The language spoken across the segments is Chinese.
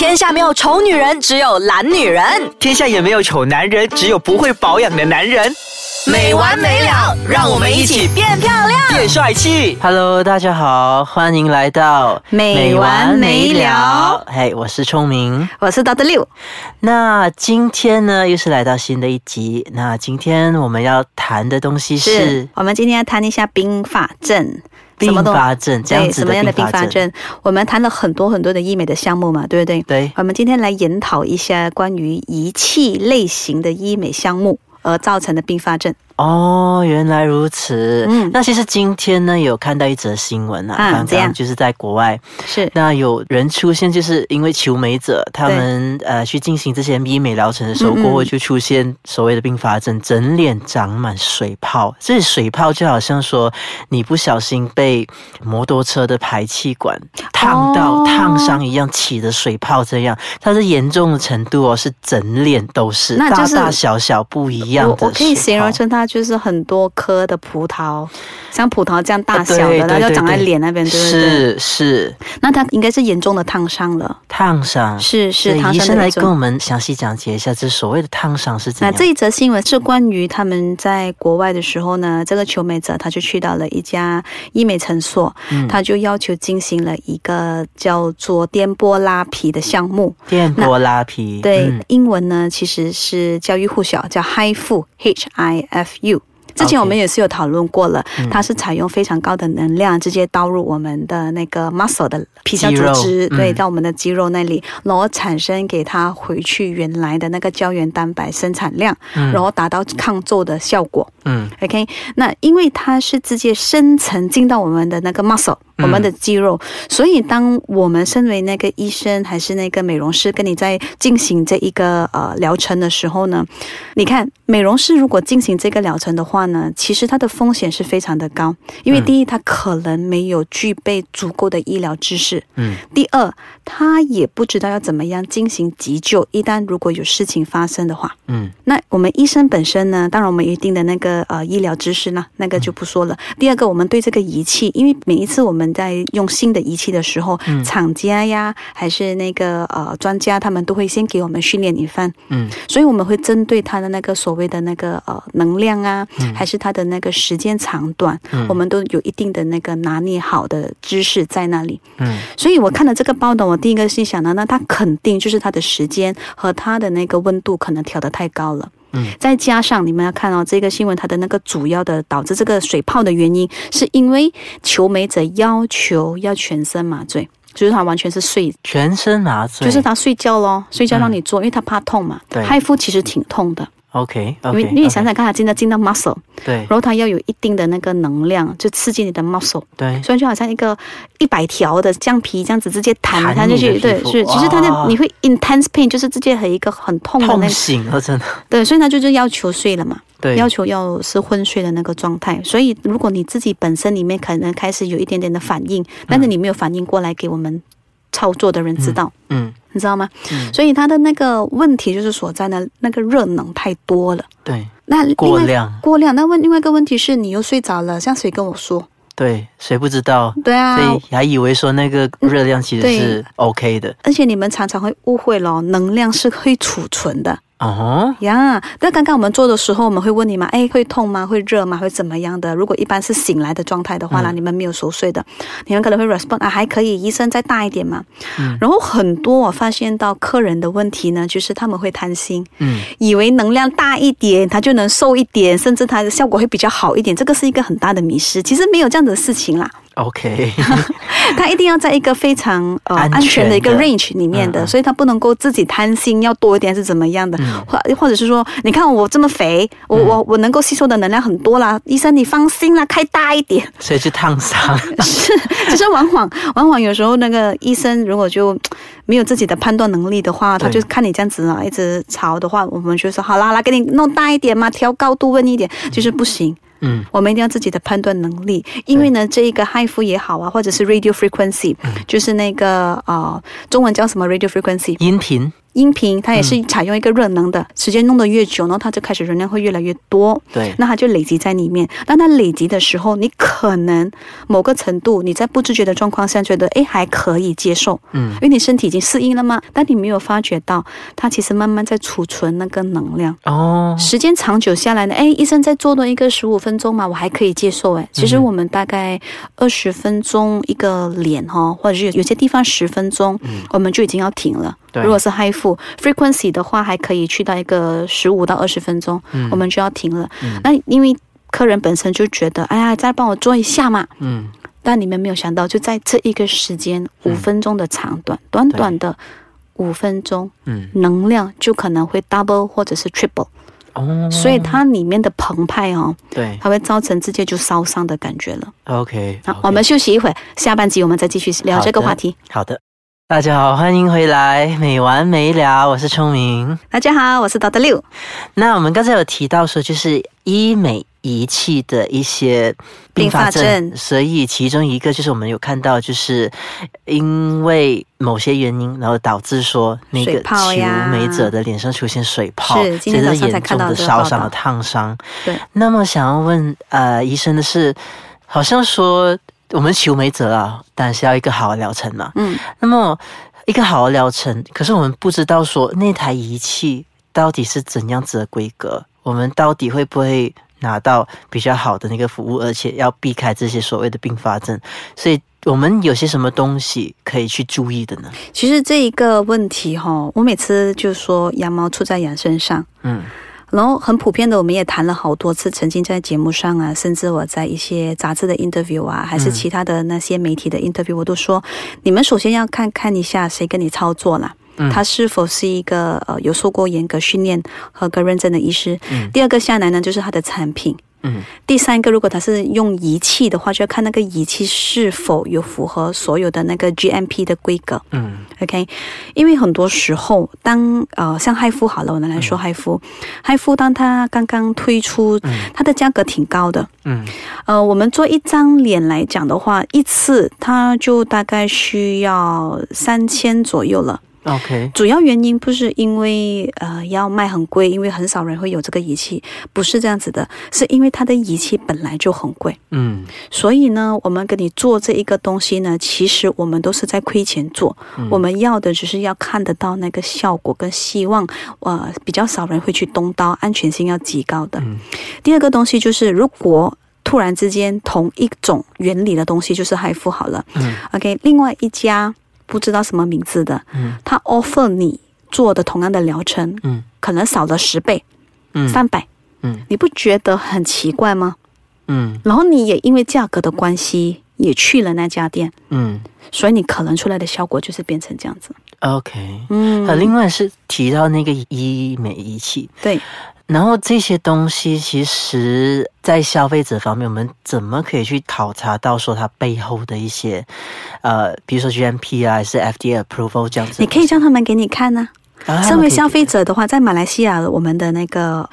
天下没有丑女人，只有懒女人。天下也没有丑男人，只有不会保养的男人。没完没了，让我们一起变漂亮、变帅气。Hello，大家好，欢迎来到没完没了。嘿，我是聪明。我是 Dr. 六，那今天呢，又是来到新的一集。那今天我们要谈的东西是我们今天要谈一下并发症。并发症，这样对，子什么样的并发症？我们谈了很多很多的医美的项目嘛，对不对？对我们今天来研讨一下关于仪器类型的医美项目而造成的并发症。哦，原来如此。嗯。那其实今天呢，有看到一则新闻啊，刚刚就是在国外，是。那有人出现，就是因为求美者他们呃去进行这些医美疗程的时候，嗯嗯过后就出现所谓的并发症，整脸长满水泡。这水泡就好像说你不小心被摩托车的排气管烫到、哦。烫伤一样起的水泡，这样。它是严重的程度哦，是整脸都是，那就是大大小小不一样的我我可以形容成它就是很多颗的葡萄，像葡萄这样大小的，啊对对然后就长在脸那边，对不对？是是那它应该是严重的烫伤了。烫伤。是是，医生来跟我们详细讲解一下，这所谓的烫伤是怎样？那这一则新闻是关于他们在国外的时候呢，这个求美者他就去到了一家医美诊所，嗯他就要求进行了一个叫做颠簸拉皮的项目。电波拉皮，对，嗯英文呢其实是教育护小，叫 HIFU H I F U。之前我们也是有讨论过了嗯。它是采用非常高的能量，直接导入我们的那个 muscle 的皮下组织，嗯。对，到我们的肌肉那里，然后产生给它回去原来的那个胶原蛋白生产量，嗯。然后达到抗皱的效果。嗯。OK，那因为它是直接深层进到我们的那个 muscle，、嗯我们的肌肉，所以当我们身为那个医生还是那个美容师，跟你在进行这一个呃疗程的时候呢，你看美容师如果进行这个疗程的话呢，其实它的风险是非常的高，因为嗯。第一，他可能没有具备足够的医疗知识，嗯。第二，他也不知道要怎么样进行急救，一旦如果有事情发生的话。嗯。那我们医生本身呢，当然我们一定的那个呃医疗知识呢，那个就不说了。第二个，我们对这个仪器，因为每一次我们在用新的仪器的时候，嗯。厂家呀还是那个呃专家，他们都会先给我们训练一番，嗯。所以我们会针对他的那个所谓的那个呃能量啊，嗯。还是他的那个时间长短，嗯。我们都有一定的那个拿捏好的知识在那里。嗯。所以我看了这个报道，我第一个心想呢，那他肯定就是他的时间和他的那个温度可能调得太高了。嗯。再加上你们要看哦，这个新闻它的那个主要的导致这个水泡的原因，是因为求美者要求要全身麻醉，就是他完全是睡，全身麻醉，就是他睡觉咯，睡觉嗯让你做，因为他怕痛嘛。对。嗨夫其实挺痛的，OK 因为因为你想想看，他进到进到 muscle，对。然后它要有一定的那个能量，就刺激你的 muscle。对。所以就好像一个一百条的橡皮这样子直接弹弹弹进去，对，是，其实它哇。的你会 intense pain，就是直接和一个很痛的那痛个，醒了，真的。对，所以他就是要求睡了嘛，对。要求要是昏睡的那个状态。所以如果你自己本身里面可能开始有一点点的反应，但是你没有反应过来给我们操作的人知道。嗯你知道吗？嗯所以他的那个问题就是所在的，那个热能太多了。对那过量过量。那问另外一个问题是，你又睡着了，像谁跟我说？对，谁不知道？对啊，所以还以为说那个热量其实是 OK 的而且你们常常会误会咯，能量是可以储存的哦，呀。那刚刚我们做的时候，我们会问你嘛，哎，会痛吗？会热吗？会怎么样的？如果一般是醒来的状态的话啦，嗯你们没有熟睡的，你们可能会 respond 啊，还可以，医生再大一点嘛。嗯然后很多我发现到客人的问题呢，就是他们会贪心，嗯以为能量大一点，他就能瘦一点，甚至他的效果会比较好一点，这个是一个很大的迷失。其实没有这样的事情啦。OK，他一定要在一个非常呃安全的。一个 range 里面的，所以他不能够自己贪心要多一点是怎么样的，嗯。或或者是说，你看我这么肥，我我我能够吸收的能量很多啦，医生你放心啦，开大一点。所以就烫伤，是，只是往往往往有时候那个医生如果就没有自己的判断能力的话，他就看你这样子啊，一直吵的话，我们就说好啦，来给你弄大一点嘛，调高度问一点，就是不行。嗯。我们一定要自己的判断能力，因为呢，这一个 HIFU 也好啊，或者是 radio frequency，、就是那个呃，中文叫什么 radio frequency？音频音频它也是采用一个热能的，时间弄得越久，然后它就开始容量会越来越多。对，那它就累积在里面。当它累积的时候，你可能某个程度你在不自觉的状况下觉得，哎，还可以接受，嗯因为你身体已经适应了嘛。但你没有发觉到，它其实慢慢在储存那个能量。哦，时间长久下来呢，哎，医生在做多一个十五分钟嘛，我还可以接受。哎，其实我们大概二十分钟一个脸哈，或者是有些地方十分钟，我们就已经要停了。对如果是 high frequency 的话，还可以去到一个十五到二十分钟，我们就要停了。那因为客人本身就觉得，哎呀，再帮我做一下嘛。嗯，但你们没有想到，就在这一个时间，五分钟的长短，短短的五分钟，嗯，能量就可能会 double 或者是 triple。哦，所以它里面的澎湃哦，对它会造成直接就烧伤的感觉了。，OK，好，我们休息一会儿，下半集我们再继续聊这个话题。好的，大家好，欢迎回来，没完没了，我是聪明。大家好，我是 Doctor 六。那我们刚才有提到说，就是医美仪器的一些并发症，所以其中一个就是我们有看到，就是因为某些原因，然后导致说那个求美者的脸上出现水泡，这是严重的烧伤和烫伤。对，那么想要问呃医生的是，好像说我们求美者啊，当然是要一个好的疗程嘛。嗯，那么一个好的疗程，可是我们不知道说那台仪器到底是怎样子的规格，我们到底会不会拿到比较好的那个服务，而且要避开这些所谓的并发症，所以。我们有些什么东西可以去注意的呢？其实这一个问题哈、我每次就说羊毛出在羊身上。嗯然后很普遍的，我们也谈了好多次，曾经在节目上啊，甚至我在一些杂志的 interview 啊，还是其他的那些媒体的 interview，我都说，你们首先要看看一下谁跟你操作啦。嗯他是否是一个呃有受过严格训练、合格认证的医师？嗯第二个下来呢，就是他的产品。嗯第三个，如果他是用仪器的话，就要看那个仪器是否有符合所有的那个 GMP 的规格。嗯 OK，因为很多时候，当呃像嗨夫好了，我们来说嗨夫，嗨夫当它刚刚推出，它的价格挺高的。嗯呃，我们做一张脸来讲的话，一次它就大概需要三千左右了。，OK，主要原因不是因为呃要卖很贵，因为很少人会有这个仪器，不是这样子的，是因为它的仪器本来就很贵。嗯所以呢，我们给你做这一个东西呢，其实我们都是在亏钱做。我们要的只是要看得到那个效果，跟希望呃比较少人会去动刀，安全性要极高的。第二个东西就是，如果突然之间同一种原理的东西，就是海富好了。嗯 OK，另外一家不知道什么名字的，嗯。他 offer 你做的同样的疗程，嗯。可能少了十倍，嗯。三百，嗯。你不觉得很奇怪吗？嗯。然后你也因为价格的关系也去了那家店，嗯。所以你可能出来的效果就是变成这样子。，OK。嗯。呃，另外是提到那个医美仪器，对，然后这些东西其实，在消费者方面，我们怎么可以去考察到说它背后的一些，呃，比如说 GMP 啊，还是 FDA approval 这样子？你可以叫他们给你看呢、啊身为消费者的话，在马来西亚，我们的那个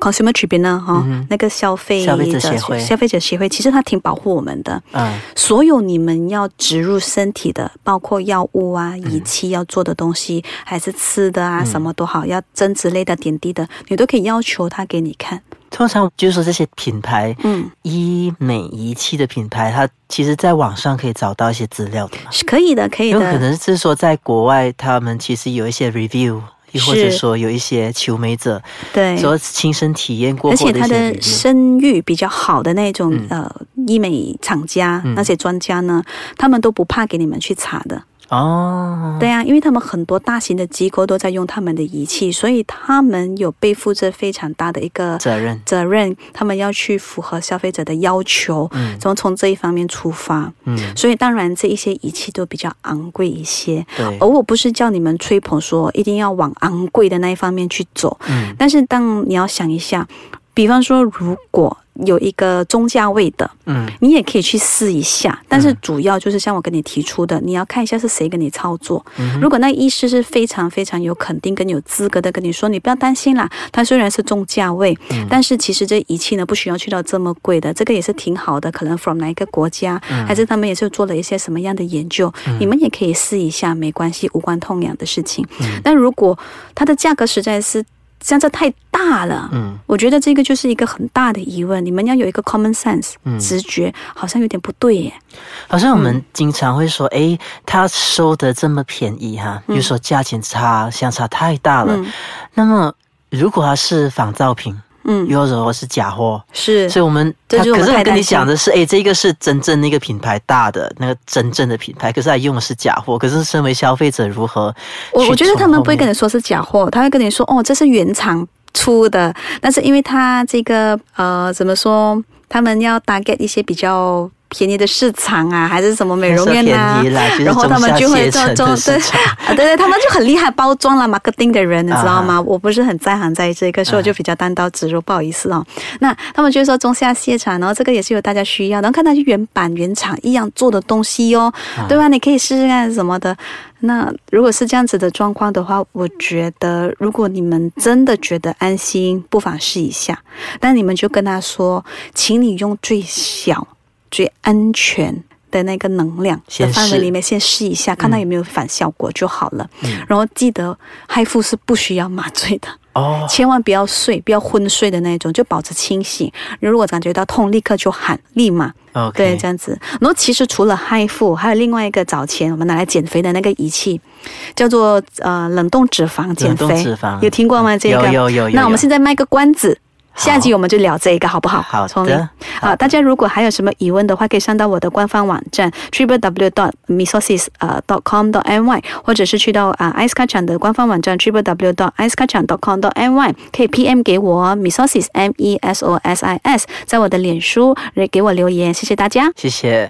Consumer Tribunal 哈、嗯那个消费消费者的协会消费者协会，其实它挺保护我们的。嗯所有你们要植入身体的，包括药物啊、嗯仪器要做的东西，还是吃的啊，什么都好，要针之类的、点滴的，你都可以要求他给你看。通常就是说这些品牌嗯，医美仪器的品牌，它其实在网上可以找到一些资料的嘛。是可以的，可以的有可。能是说在国外，他们其实有一些 review，又或者说有一些求美者对，说亲身体验过而且他的。声誉比较好的那种、嗯呃医美厂家、嗯那些专家呢，他们都不怕给你们去查的。哦，对啊，因为他们很多大型的机构都在用他们的仪器，所以他们有背负着非常大的一个责任，责任，他们要去符合消费者的要求，嗯。从从这一方面出发。嗯，所以当然这一些仪器都比较昂贵一些，对。而，我不是叫你们吹捧说一定要往昂贵的那一方面去走，嗯。但是当你要想一下。比方说，如果有一个中价位的，嗯，你也可以去试一下，但是主要就是像我跟你提出的，你要看一下是谁跟你操作。如果那医师是非常非常有肯定跟有资格的跟你说，你不要担心啦，它虽然是中价位，但是其实这仪器呢不需要去到这么贵的，这个也是挺好的。可能 from 哪一个国家，还是他们也是做了一些什么样的研究，你们也可以试一下，没关系，无关痛痒的事情。但如果它的价格实在是相差太大了，嗯，我觉得这个就是一个很大的疑问。你们要有一个 common sense，嗯、直觉好像有点不对耶。好像我们经常会说，诶，他收的这么便宜哈，比如说价钱差相差太大了。嗯那么如果它是仿造品，嗯，又或者是假货，是。所以我们他可是我跟你讲的是，哎，这个是真正那个品牌大的那个真正的品牌，可是他用的是假货。可是身为消费者，如何我我觉得他们不会跟你说是假货，他会跟你说哦，这是原厂出的，但是因为他这个呃怎么说，他们要 target 一些比较便宜的市场啊，还是什么美容院啊然后他们就会做做对 对对，他们就很厉害包装了 marketing 的人，你知道吗？我不是很在行在这个，所以我就比较单刀直入，不好意思哦。那他们就说中下卸场，然后这个也是有大家需要，然后看到就原版原厂一样做的东西哦，对吧？你可以试试看什么的。那如果是这样子的状况的话，我觉得如果你们真的觉得安心，不妨试一下。但你们就跟他说，请你用最小、最安全的那个能量的范围里面先试一下，看它有没有反效果就好了。然后记得嗨腹是不需要麻醉的。哦，千万不要睡，不要昏睡的那种，就保持清醒。如果感觉到痛，立刻就喊，立马 OK，对这样子。然后其实除了嗨腹，还有另外一个早前我们拿来减肥的那个仪器，叫做呃冷冻脂肪减冷冻肥，脂肪有听过吗？这个有有有有那我们现在卖个关子。下集我们就聊这一个，好不好？好聪的明好，大家如果还有什么疑问的话，可以上到我的官方网站 triple w dot misosis 呃 dot com dot ny，或者是去到啊 ice 卡场的官方网站 triple w dot ice 卡场 dot com dot ny，可以 PM 给我 misosis m e s o s i s，在我的脸书给我留言，谢谢大家。谢谢。